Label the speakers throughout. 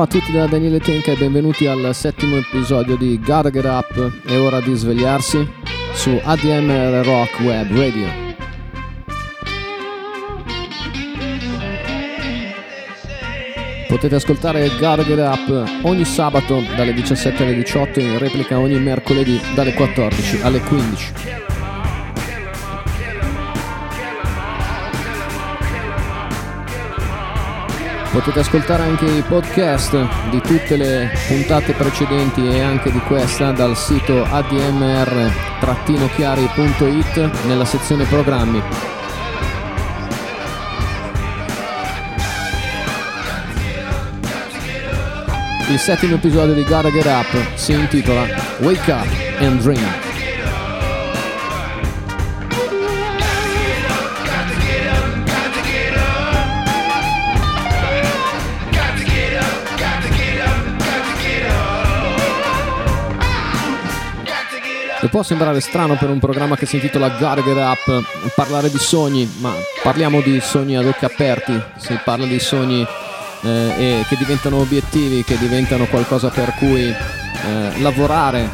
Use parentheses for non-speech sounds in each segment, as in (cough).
Speaker 1: Ciao a tutti da Daniele Tenka e benvenuti al settimo episodio di Gotta Get Up. È ora di svegliarsi su ADMR Rock Web Radio. Potete ascoltare Gotta Get Up ogni sabato dalle 17 alle 18 e in replica ogni mercoledì dalle 14 alle 15. Potete ascoltare anche i podcast di tutte le puntate precedenti e anche di questa dal sito admr-chiari.it nella sezione programmi. Il settimo episodio di Gotta Get Up si intitola Wake Up and Dream. E può sembrare strano per un programma che si intitola Gotta Up parlare di sogni, ma parliamo di sogni ad occhi aperti, si parla di sogni eh, che diventano obiettivi, che diventano qualcosa per cui eh, lavorare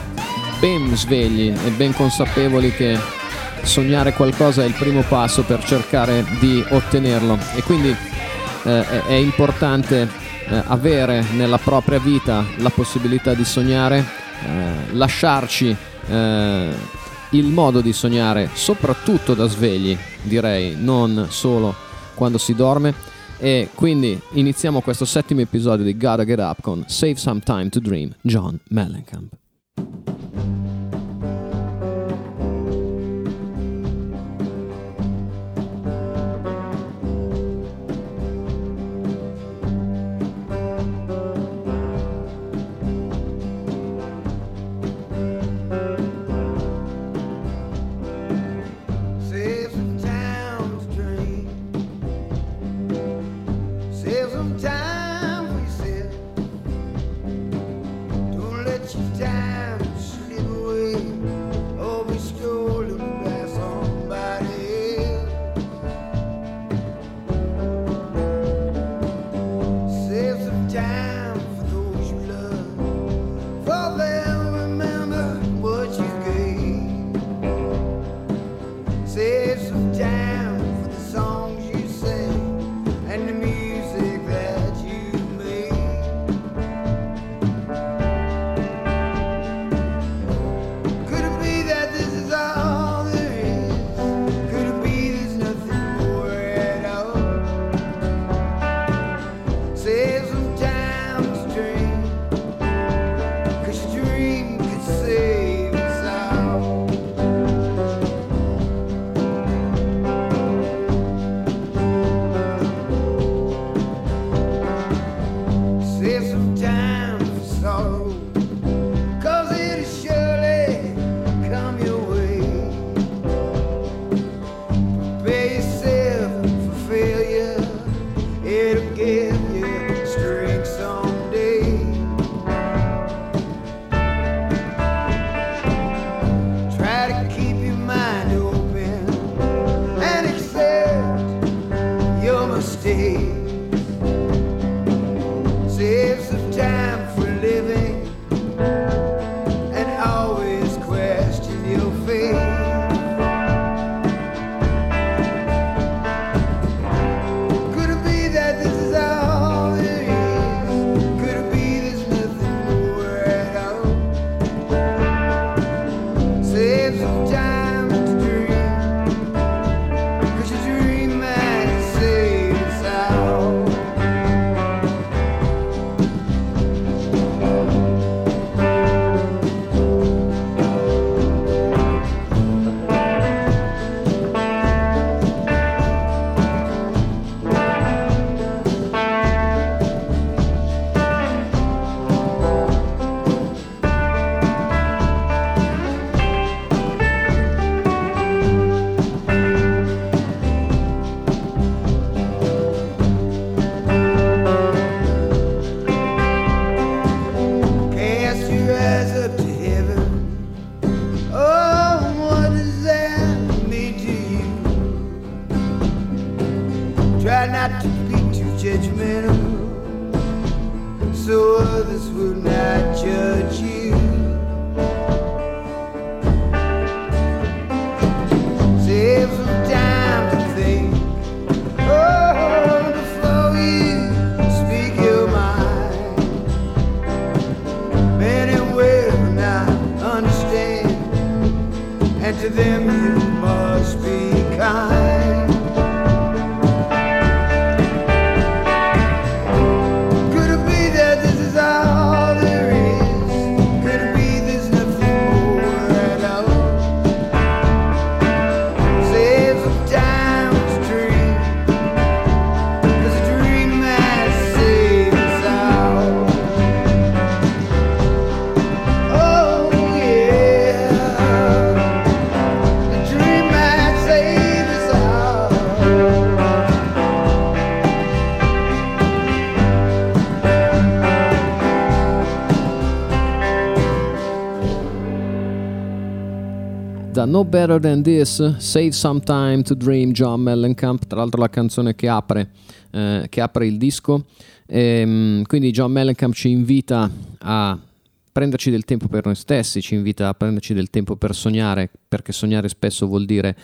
Speaker 1: ben svegli e ben consapevoli che sognare qualcosa è il primo passo per cercare di ottenerlo. E quindi eh, è importante eh, avere nella propria vita la possibilità di sognare, eh, lasciarci eh, il modo di sognare, soprattutto da svegli, direi, non solo quando si dorme. E quindi iniziamo questo settimo episodio di Gotta Get Up con Save Some Time to Dream, John Mellencamp. No Better Than This, Save Some Time to Dream, John Mellencamp, tra l'altro la canzone che apre, eh, che apre il disco. Ehm, quindi John Mellencamp ci invita a prenderci del tempo per noi stessi, ci invita a prenderci del tempo per sognare, perché sognare spesso vuol dire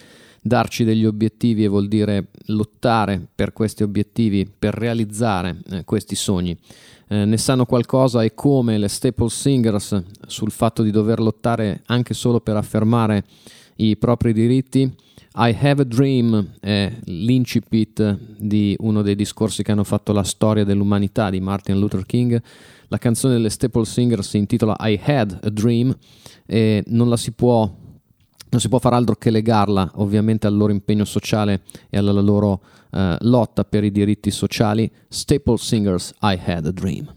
Speaker 1: darci degli obiettivi e vuol dire lottare per questi obiettivi, per realizzare eh, questi sogni. Eh, ne sanno qualcosa e come le Staple Singers sul fatto di dover lottare anche solo per affermare i propri diritti. I Have a Dream è l'incipit di uno dei discorsi che hanno fatto la storia dell'umanità di Martin Luther King. La canzone delle Staple Singers si intitola I Had a Dream e non la si può non si può far altro che legarla ovviamente al loro impegno sociale e alla loro eh, lotta per i diritti sociali. Staple Singers, I Had a Dream.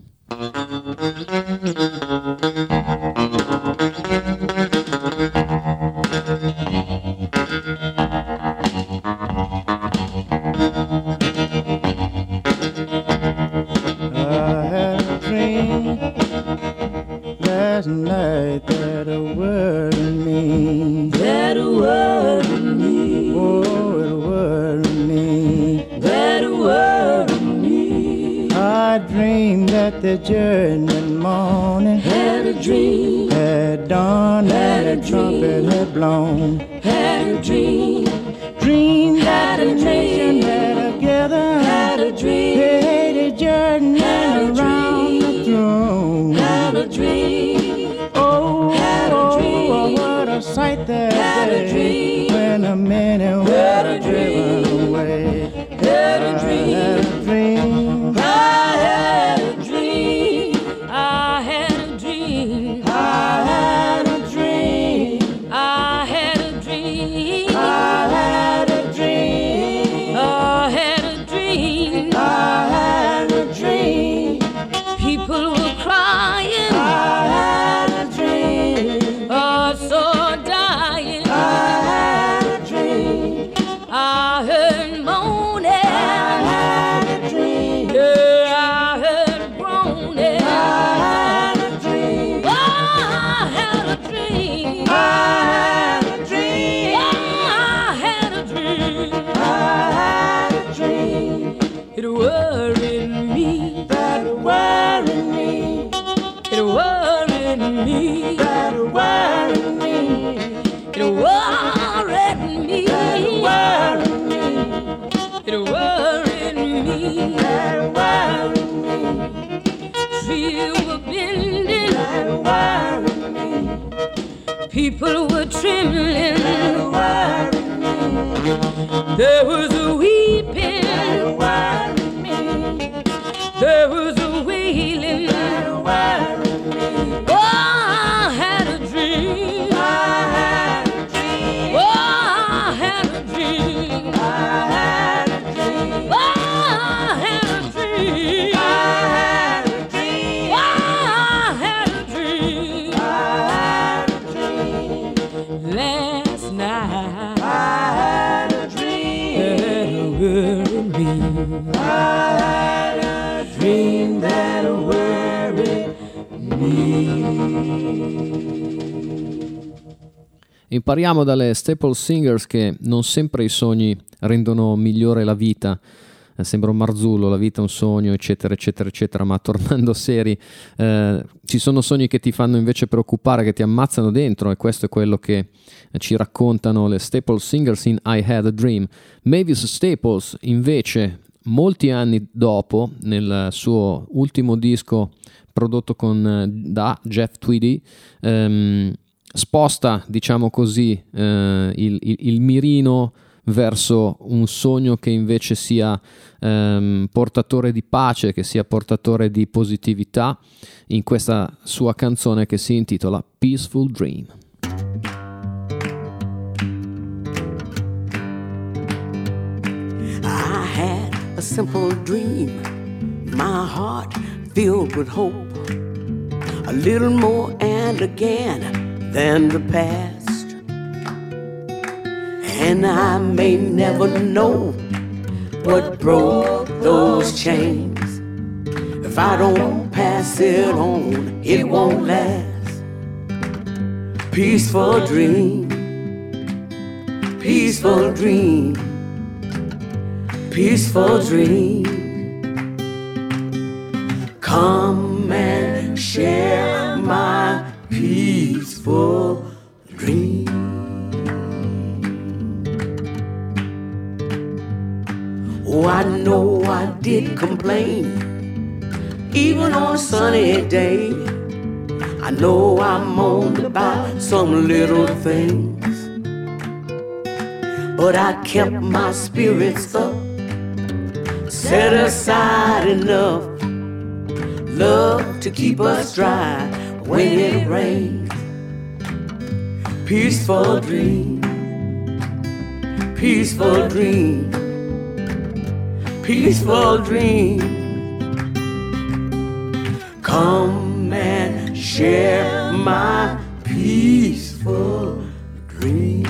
Speaker 2: That the journey morning
Speaker 3: Had a dream,
Speaker 2: had dawned
Speaker 3: Had a
Speaker 2: and the trumpet
Speaker 3: dream.
Speaker 2: had blown.
Speaker 3: There was a weeping.
Speaker 1: Impariamo dalle Staple Singers che non sempre i sogni rendono migliore la vita, eh, sembra un marzullo, la vita è un sogno, eccetera, eccetera, eccetera, ma (laughs) tornando seri, eh, ci sono sogni che ti fanno invece preoccupare, che ti ammazzano dentro e questo è quello che eh, ci raccontano le Staples Singers in I Had a Dream. Mavis Staples invece, molti anni dopo, nel suo ultimo disco prodotto con, eh, da Jeff Tweedy, ehm, sposta, diciamo così, eh, il, il, il mirino verso un sogno che invece sia ehm, portatore di pace, che sia portatore di positività in questa sua canzone che si intitola Peaceful Dream.
Speaker 4: I had a simple dream, my heart filled with hope, a little more and again than the past. And I may never know what broke those chains. If I don't pass it on, it won't last. Peaceful dream, peaceful dream peaceful dream. Come and share my peaceful dream. Oh, I know I did complain, even on a sunny day. I know I moaned about some little things, but I kept my spirits up set aside enough love to keep us dry when it rains. Peaceful dream, peaceful dream, peaceful dream. Come and share my peaceful dream.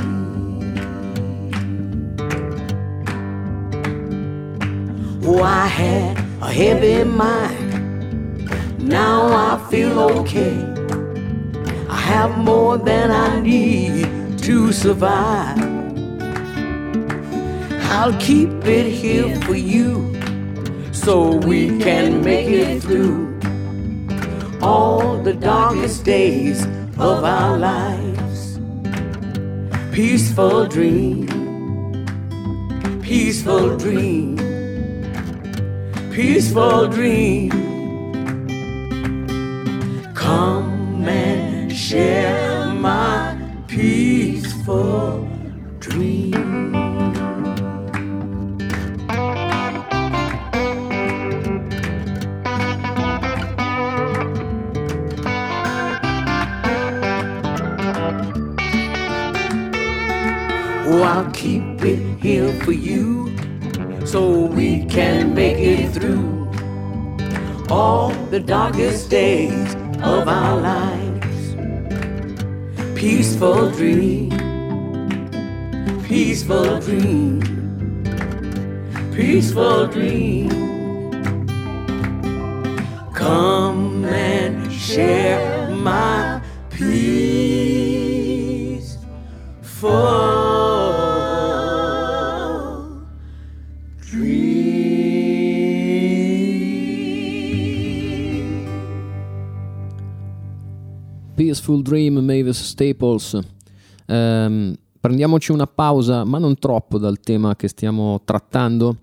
Speaker 4: Oh, I had a heavy mind. Now I feel okay. Have more than I need to survive. I'll keep it here for you so we can make it through all the darkest days of our lives. Peaceful dream, peaceful dream peaceful dream. Share my peaceful dream. Oh, I'll keep it here for you so we can make it through all the darkest days of our lives. Peaceful dream, peaceful dream, peaceful dream. Come and share my peace for
Speaker 1: Peaceful Dream, Mavis Staples. Ehm, prendiamoci una pausa, ma non troppo dal tema che stiamo trattando,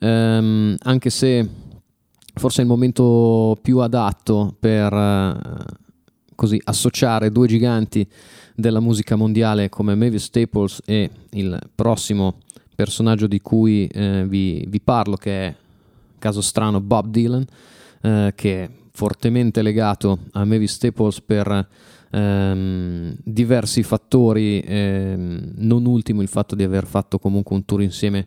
Speaker 1: ehm, anche se forse è il momento più adatto per eh, così associare due giganti della musica mondiale come Mavis Staples e il prossimo personaggio di cui eh, vi, vi parlo, che è caso strano Bob Dylan, eh, che è fortemente legato a Mavis Staples per ehm, diversi fattori, ehm, non ultimo il fatto di aver fatto comunque un tour insieme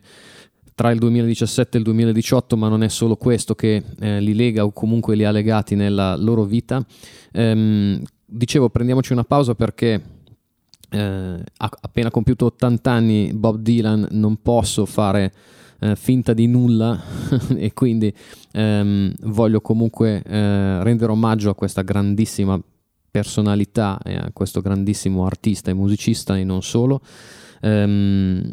Speaker 1: tra il 2017 e il 2018, ma non è solo questo che eh, li lega o comunque li ha legati nella loro vita. Ehm, dicevo, prendiamoci una pausa perché eh, appena compiuto 80 anni Bob Dylan, non posso fare eh, finta di nulla (laughs) e quindi ehm, voglio comunque eh, rendere omaggio a questa grandissima personalità e a questo grandissimo artista e musicista e non solo. Ehm,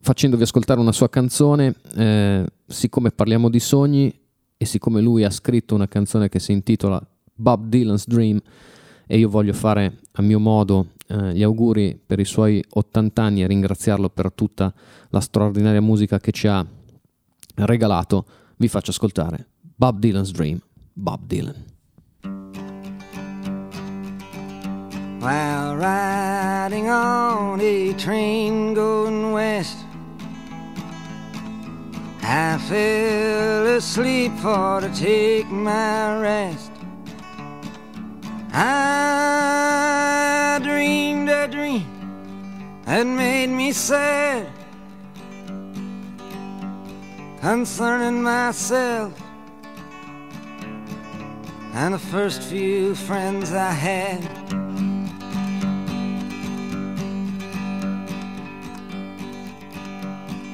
Speaker 1: facendovi ascoltare una sua canzone, eh, siccome parliamo di sogni e siccome lui ha scritto una canzone che si intitola Bob Dylan's Dream e io voglio fare a mio modo eh, gli auguri per i suoi 80 anni e ringraziarlo per tutta la straordinaria musica che ci ha regalato, vi faccio ascoltare Bob Dylan's Dream, Bob Dylan.
Speaker 5: While riding on a train going west, I fell asleep for to take my rest. I dreamed a dream that made me sad concerning myself and the first few friends I had.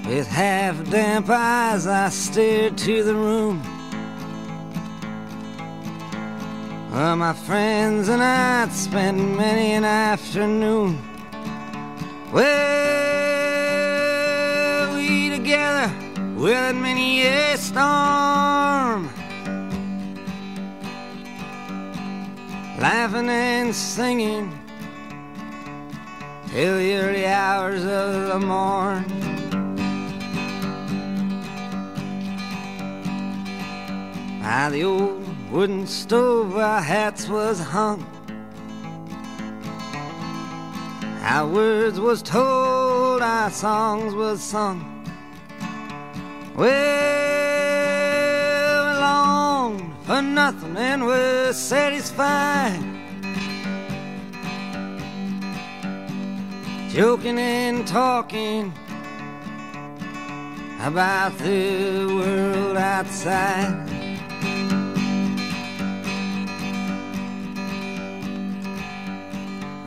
Speaker 5: With half damp eyes, I stared to the room where my friends and I'd spent many an afternoon. Well, we together with many a storm, laughing and singing till the early hours of the morn. By the old wooden stove our hats was hung. Our words was told, our songs was sung. Well, we longed for nothing and were satisfied. Joking and talking about the world outside.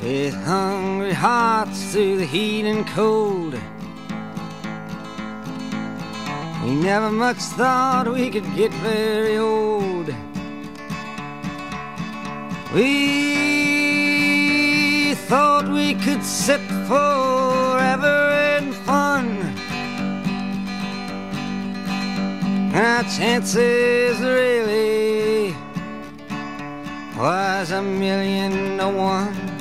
Speaker 5: With hungry hearts through the heat and cold. We never much thought we could get very old. We thought we could sit forever in fun. Our chances really was a million to one.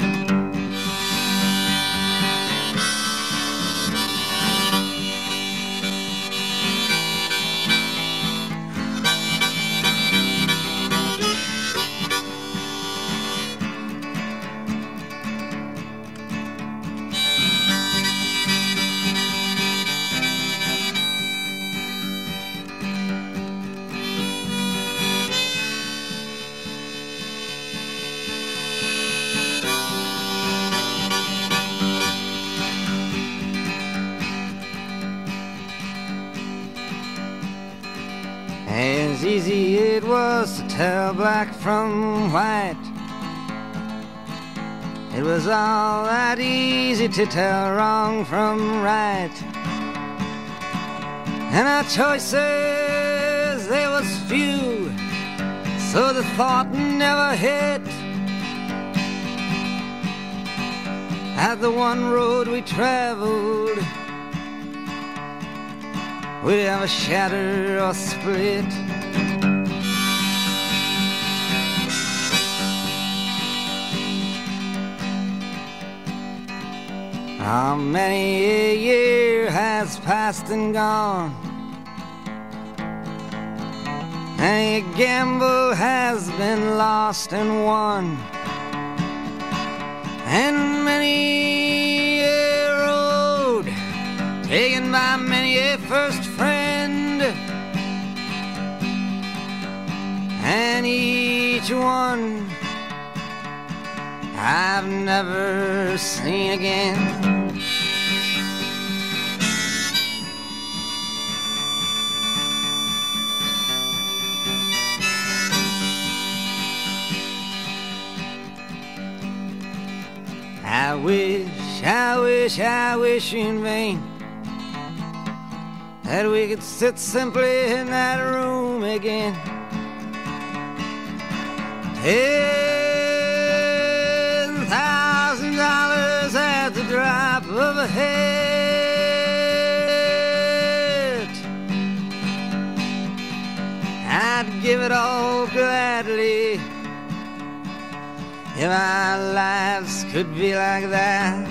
Speaker 5: Tell black from white. It was all that easy to tell wrong from right. And our choices, they was few, so the thought never hit. At the one road we traveled, we'd ever shatter or split. How many a year has passed and gone? Many a gamble has been lost and won, and many a road taken by many a first friend, and each one I've never seen again. I wish, I wish, I wish in vain that we could sit simply in that room again. Ten thousand dollars at the drop of a hat.
Speaker 6: I'd give it all gladly. If our lives could be like that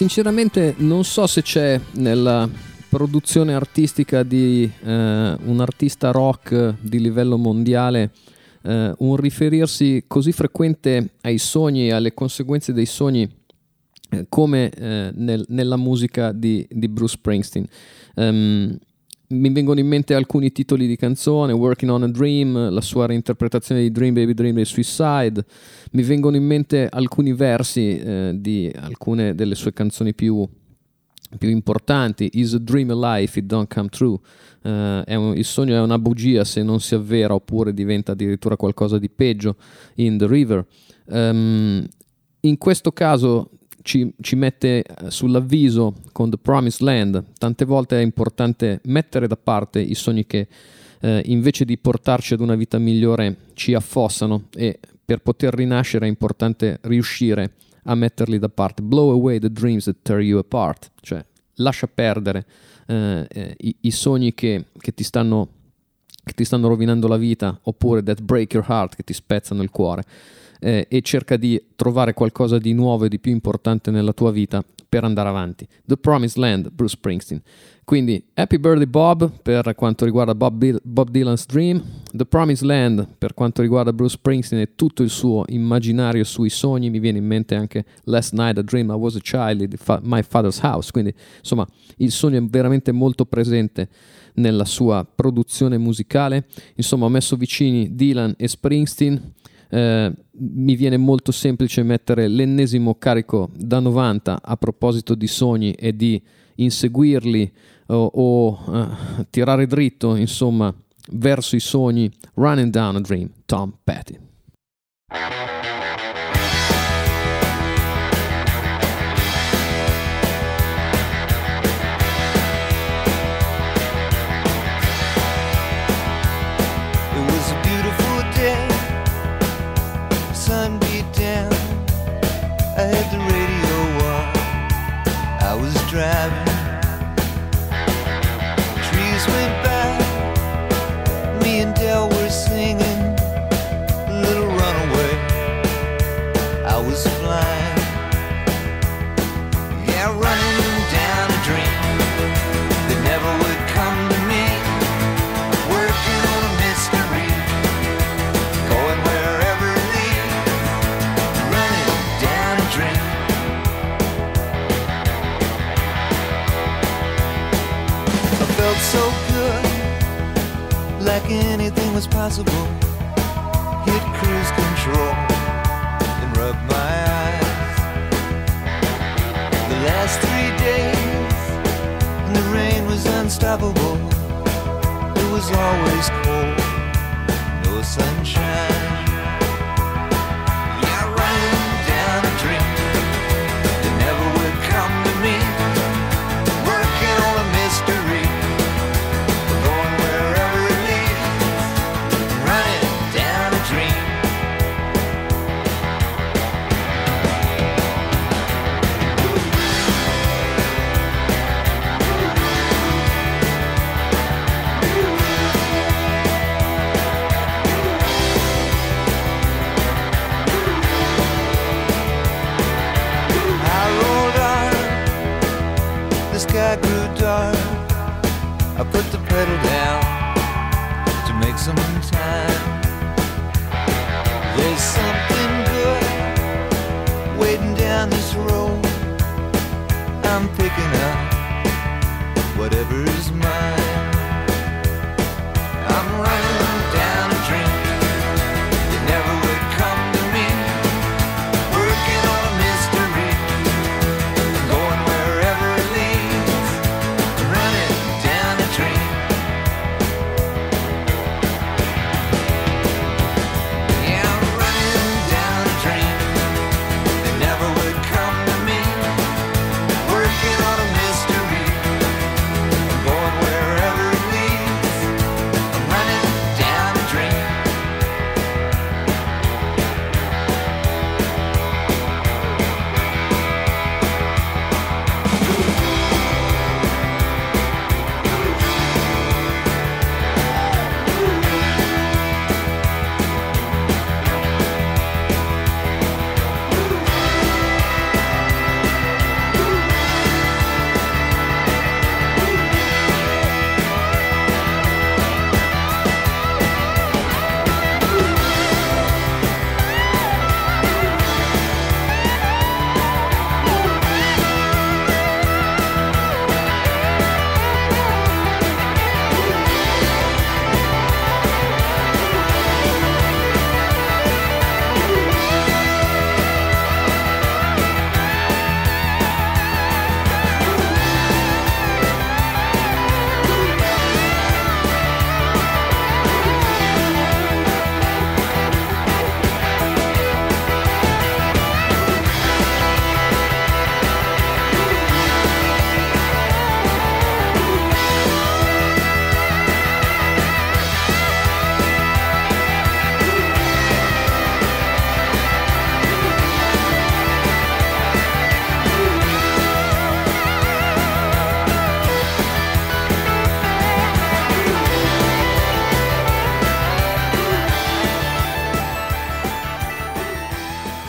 Speaker 1: sinceramente non so se c'è nella produzione artistica di eh, un artista rock di livello mondiale eh, un riferirsi così frequente ai sogni e alle conseguenze dei sogni eh, come eh, nel, nella musica di, di Bruce Springsteen. Um, mi vengono in mente alcuni titoli di canzone, Working on a Dream, la sua reinterpretazione di Dream Baby Dream dei Suicide, mi vengono in mente alcuni versi eh, di alcune delle sue canzoni più, più importanti, Is a Dream a Life, It Don't Come True, Eh, un- il sogno è una bugia se non si avvera oppure diventa addirittura qualcosa di peggio, In the River. Ehm, in questo caso ci, ci mette eh, sull'avviso con The Promised Land. Tante volte è importante mettere da parte i sogni che eh, invece di portarci ad una vita migliore ci affossano e per poter rinascere è importante riuscire a metterli da parte. Blow away the dreams that tear you apart, cioè lascia perdere eh, eh, i, i sogni che, che ti stanno che ti stanno rovinando la vita oppure that break your heart che ti spezzano il cuore eh, e cerca di trovare qualcosa di nuovo e di più importante nella tua vita per andare avanti. The Promised Land, Bruce Springsteen. Quindi Happy Birthday Bob per quanto riguarda Bob, Dil- Bob Dylan's Dream, The Promised Land per quanto riguarda Bruce Springsteen e tutto il suo immaginario sui sogni, mi viene in mente anche Last Night I Dream I Was a Child in fa- My Father's House, quindi insomma il sogno è veramente molto presente nella sua produzione musicale, insomma ho messo vicini Dylan e Springsteen, eh, mi viene molto semplice mettere l'ennesimo carico da 90 a proposito di sogni e di inseguirli o, o, eh, tirare dritto, insomma, verso i sogni. Running Down a Dream, Tom Petty.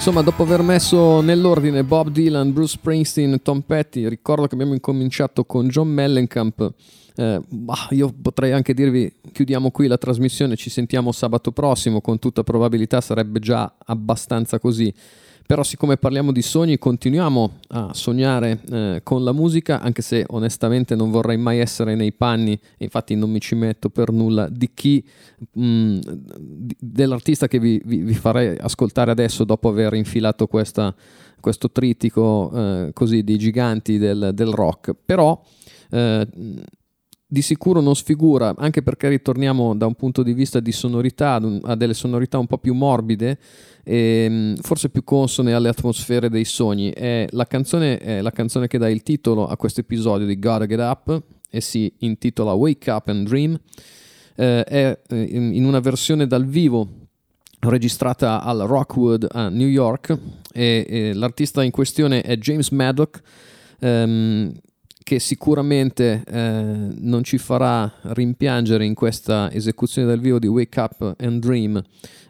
Speaker 1: Insomma, dopo aver messo nell'ordine Bob Dylan, Bruce Springsteen, Tom Petty, ricordo che abbiamo incominciato con John Mellencamp. Eh, bah, io potrei anche dirvi chiudiamo qui la trasmissione, ci sentiamo sabato prossimo, con tutta probabilità sarebbe già abbastanza così. Però siccome parliamo di sogni continuiamo a sognare eh, con la musica, anche se onestamente non vorrei mai essere nei panni, infatti non mi ci metto per nulla, di chi, mh, di- dell'artista che vi, vi- vi farei ascoltare adesso dopo aver infilato questa- questo trittico eh, così di giganti del, del rock. Però eh, di sicuro non sfigura, anche perché ritorniamo da un punto di vista di sonorità a delle sonorità un po' più morbide e mh, forse più consone alle atmosfere dei sogni. È la, canzone, è la canzone che dà il titolo a questo episodio di Gotta Get Up e si intitola Wake Up and Dream. Eh, è eh, in una versione dal vivo registrata al Rockwood a New York e, e l'artista in questione è James Maddock ehm, che sicuramente eh, non ci farà rimpiangere in questa esecuzione dal vivo di Wake Up and Dream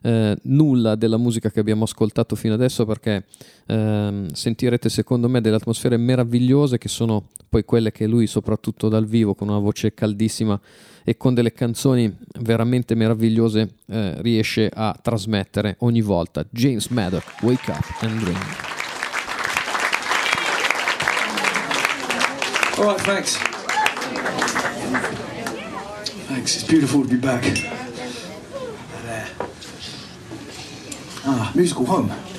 Speaker 1: eh, nulla della musica che abbiamo ascoltato fino adesso perché ehm, sentirete secondo me delle atmosfere meravigliose che sono poi quelle che lui soprattutto dal vivo con una voce caldissima e con delle canzoni veramente meravigliose eh, riesce a trasmettere ogni volta. James Maddock, Wake Up and Dream.
Speaker 7: All right, thanks. Thanks. It's beautiful to be back. There. Ah, musical home.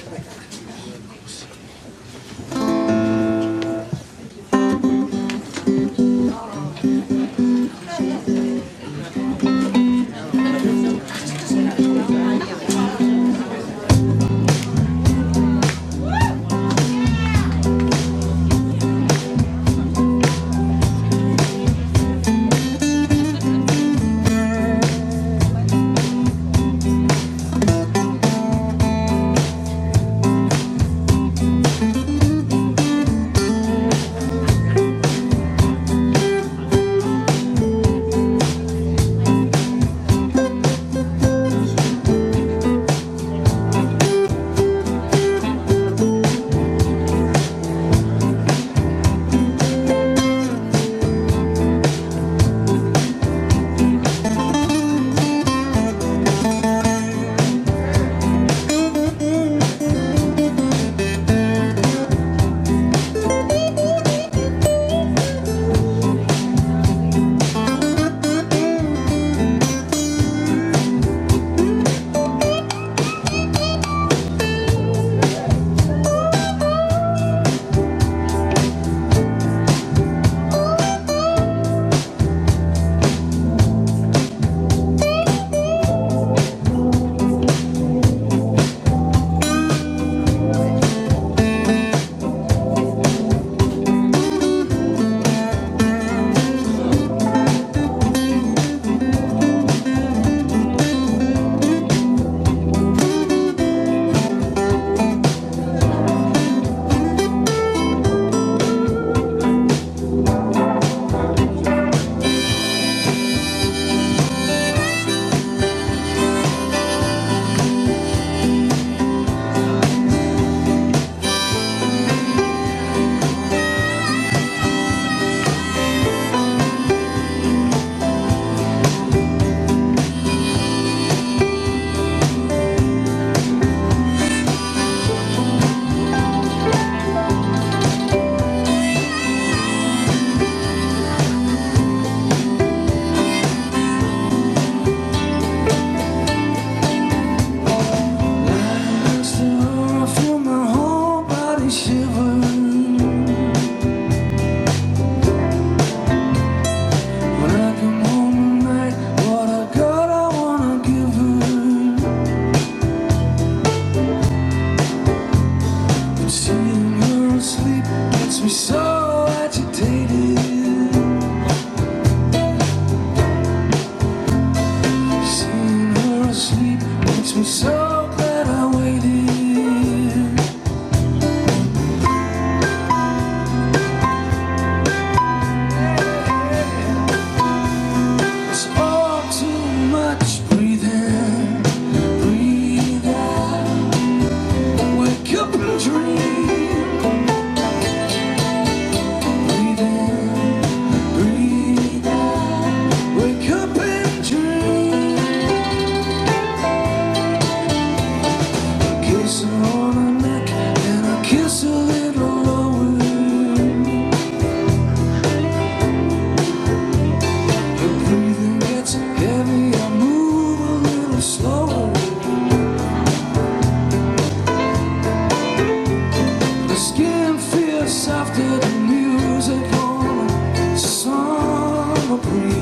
Speaker 7: Softer than music on a summer breeze.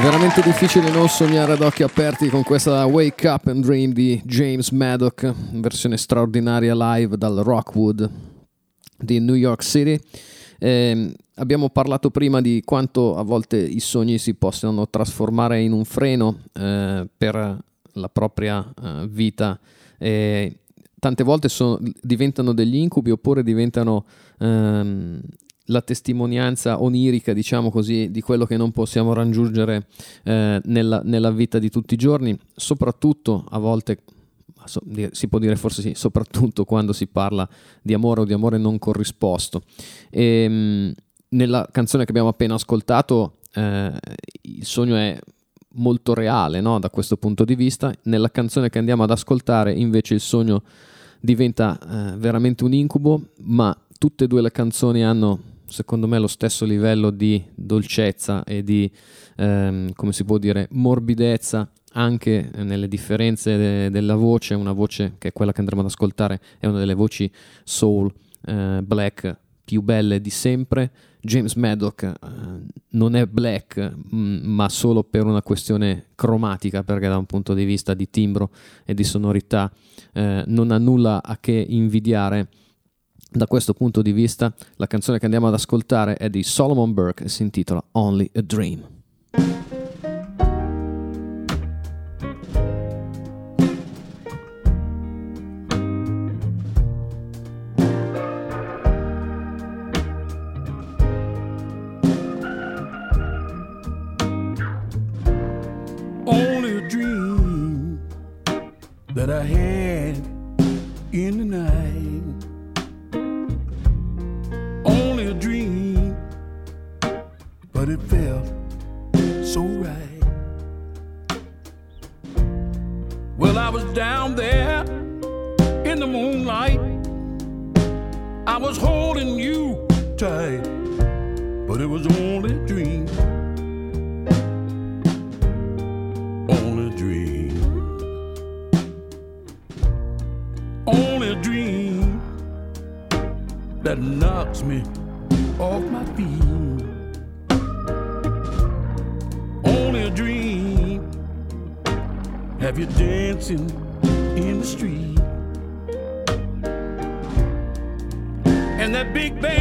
Speaker 1: Veramente difficile non sognare ad occhi aperti con questa Wake Up and Dream di James Maddock, versione straordinaria live dal Rockwood di New York City. Eh, abbiamo parlato prima di quanto a volte i sogni si possano trasformare in un freno eh, per la propria eh, vita. tante volte so, diventano degli incubi oppure diventano ehm, la testimonianza onirica, diciamo così, di quello che non possiamo raggiungere eh, nella, nella vita di tutti i giorni, soprattutto a volte, si può dire forse sì, soprattutto quando si parla di amore o di amore non corrisposto. E, mh, nella canzone che abbiamo appena ascoltato, eh, il sogno è molto reale no? da questo punto di vista. Nella canzone che andiamo ad ascoltare, invece, il sogno diventa eh, veramente un incubo, ma tutte e due le canzoni hanno, secondo me, lo stesso livello di dolcezza e di, ehm, come si può dire, morbidezza anche nelle differenze de- della voce. Una voce che è quella che andremo ad ascoltare è una delle voci soul eh, black più belle di sempre. James Maddock eh, non è black, mm, ma solo per una questione cromatica, perché da un punto di vista di timbro e di sonorità eh, non ha nulla a che invidiare. Da questo punto di vista, la canzone che andiamo ad ascoltare è di Solomon Burke e si intitola Only a Dream.
Speaker 6: that I had in the night. But it was only a dream. only a dream. Only a dream that knocks me off my feet. Only a dream. Have you dancing in the street? And that big band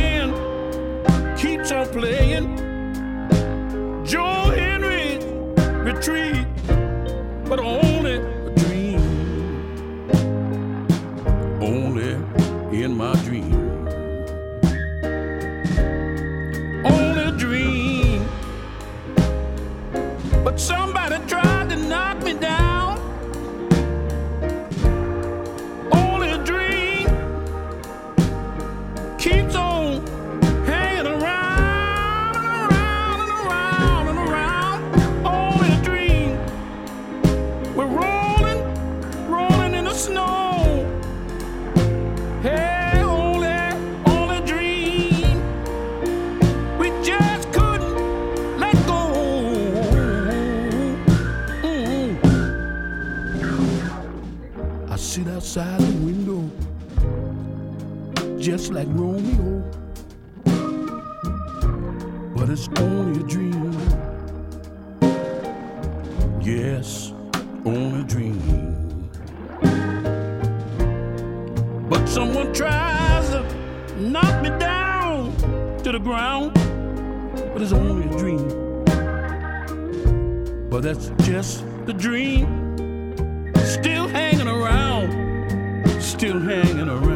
Speaker 6: just like Romeo. But it's only a dream. Yes, only a dream. But someone tries to knock me down to the ground, but it's only a dream. But that's just the dream. Still hanging around, still hanging around,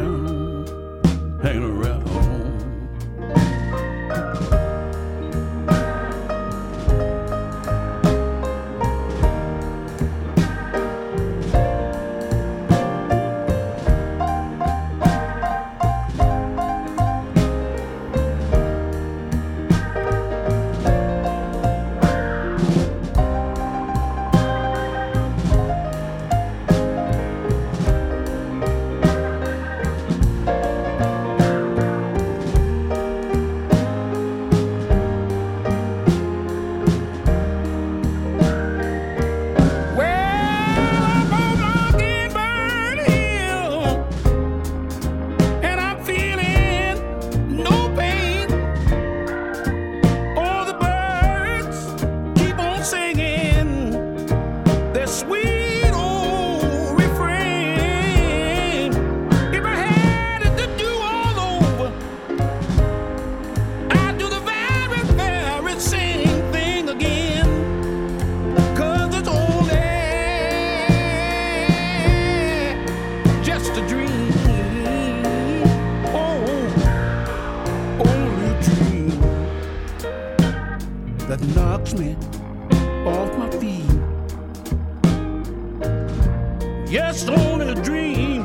Speaker 6: Yes, only a dream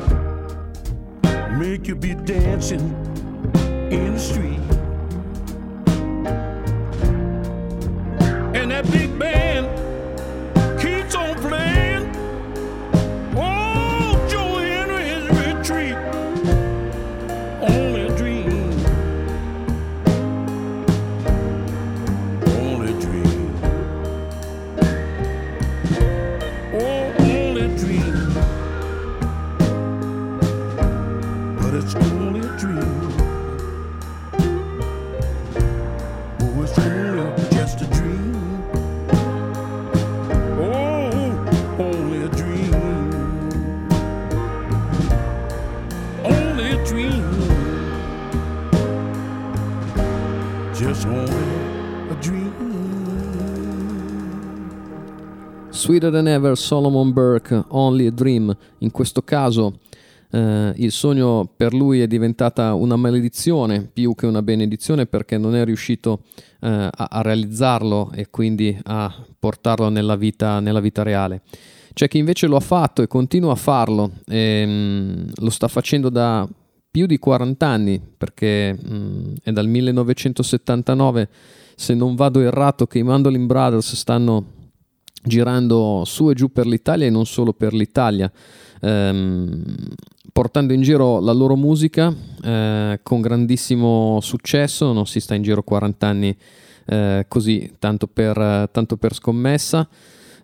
Speaker 6: make you be dancing in the street.
Speaker 1: Sweeter than ever, Solomon Burke, Only a Dream. In questo caso eh, il sogno per lui è diventata una maledizione più che una benedizione perché non è riuscito eh, a, a realizzarlo e quindi a portarlo nella vita, nella vita reale. C'è chi invece lo ha fatto e continua a farlo, e, mm, lo sta facendo da più di 40 anni perché mm, è dal 1979, se non vado errato, che i Mandolin Brothers stanno girando su e giù per l'Italia e non solo per l'Italia, ehm, portando in giro la loro musica eh, con grandissimo successo, non si sta in giro 40 anni eh, così, tanto per, tanto per scommessa.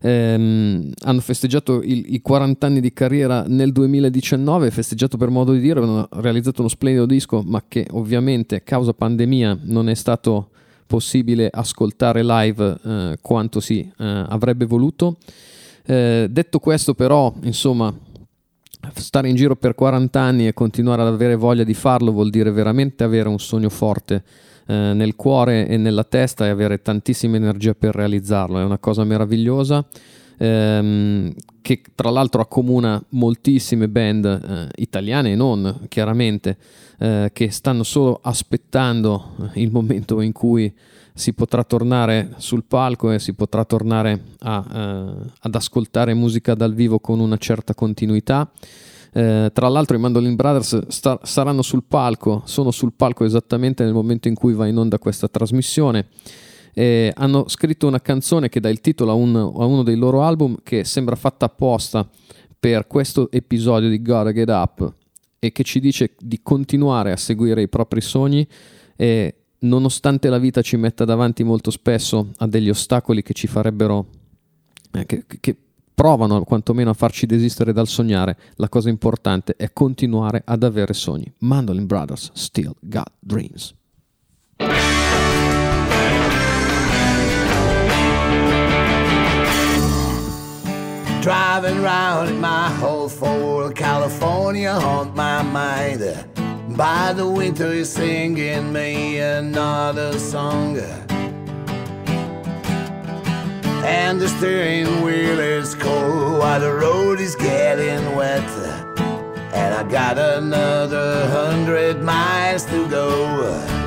Speaker 1: Ehm, hanno festeggiato il- i 40 anni di carriera nel 2019, festeggiato per modo di dire, hanno realizzato uno splendido disco, ma che ovviamente causa pandemia non è stato possibile ascoltare live eh, quanto si eh, avrebbe voluto. Eh, detto questo, però, insomma, stare in giro per 40 anni e continuare ad avere voglia di farlo vuol dire veramente avere un sogno forte eh, nel cuore e nella testa e avere tantissima energia per realizzarlo. È una cosa meravigliosa. Ehm, che tra l'altro accomuna moltissime band eh, italiane e non, chiaramente, eh, che stanno solo aspettando il momento in cui si potrà tornare sul palco e si potrà tornare a, eh, ad ascoltare musica dal vivo con una certa continuità. Eh, tra l'altro i Mandolin Brothers sta- saranno sul palco, sono sul palco esattamente nel momento in cui va in onda questa trasmissione. E hanno scritto una canzone che dà il titolo a, un- a uno dei loro album che sembra fatta apposta per questo episodio di Gotta Get Up e che ci dice di continuare a seguire i propri sogni e nonostante la vita ci metta davanti molto spesso a degli ostacoli che ci farebbero eh, che, che provano quantomeno a farci desistere dal sognare, la cosa importante è continuare ad avere sogni. Mandolin Brothers still got dreams.
Speaker 4: Driving round in my whole for California haunt my mind. By the winter, you're singing me another song. And the steering wheel is cold while the road is getting wet. And I got another hundred miles to go.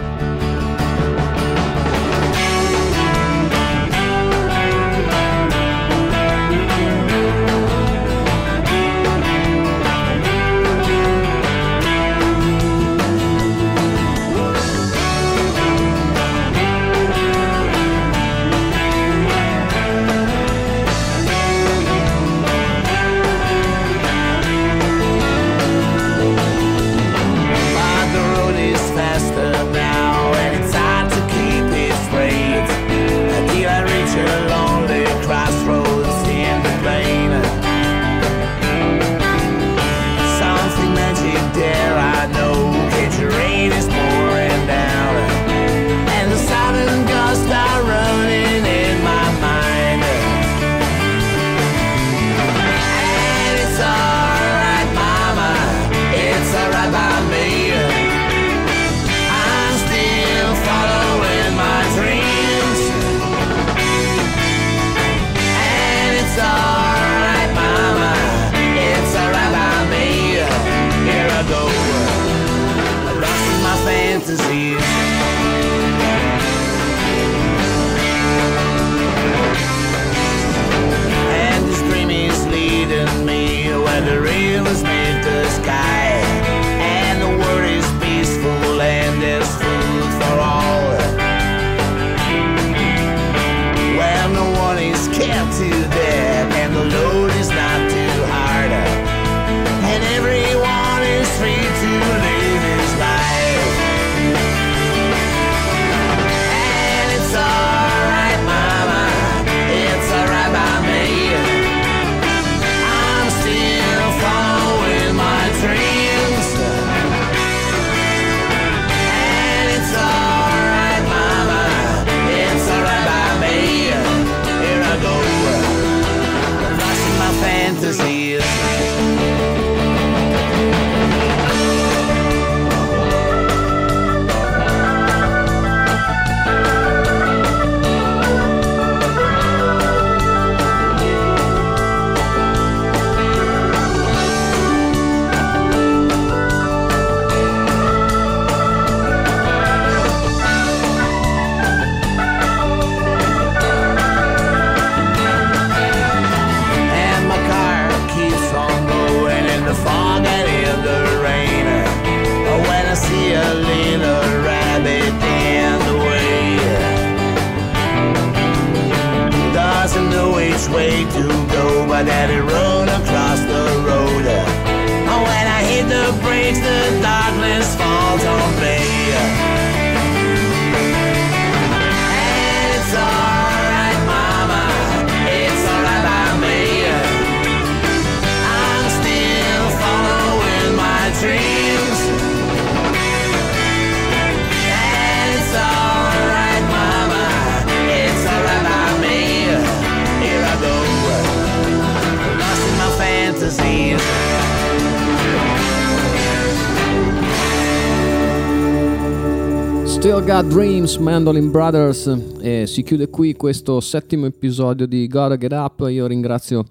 Speaker 4: Dreams,
Speaker 1: Mandolin Brothers e si chiude qui questo settimo episodio di Gotta Get Up. Io ringrazio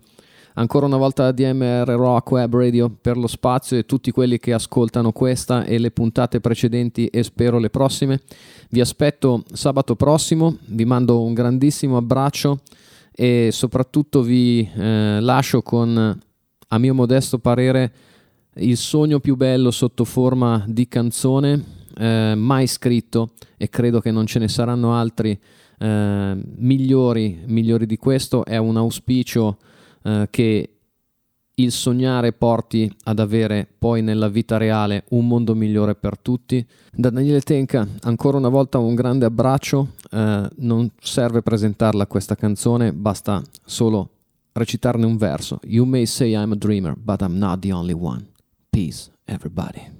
Speaker 1: ancora una volta DMR Rock Web Radio per lo spazio e tutti quelli che ascoltano questa e le puntate precedenti e spero le prossime. Vi aspetto sabato prossimo, vi mando un grandissimo abbraccio e soprattutto vi eh, lascio con, a mio modesto parere, il sogno più bello sotto forma di canzone eh, mai scritto e credo che non ce ne saranno altri eh, migliori, migliori di questo. È un auspicio eh, che il sognare porti ad avere poi nella vita reale un mondo migliore per tutti. Da Daniele Tenca ancora una volta un grande abbraccio, eh, non serve presentarla questa canzone, basta solo recitarne un verso. You may say I'm a dreamer, but I'm not the only one. Peace, everybody.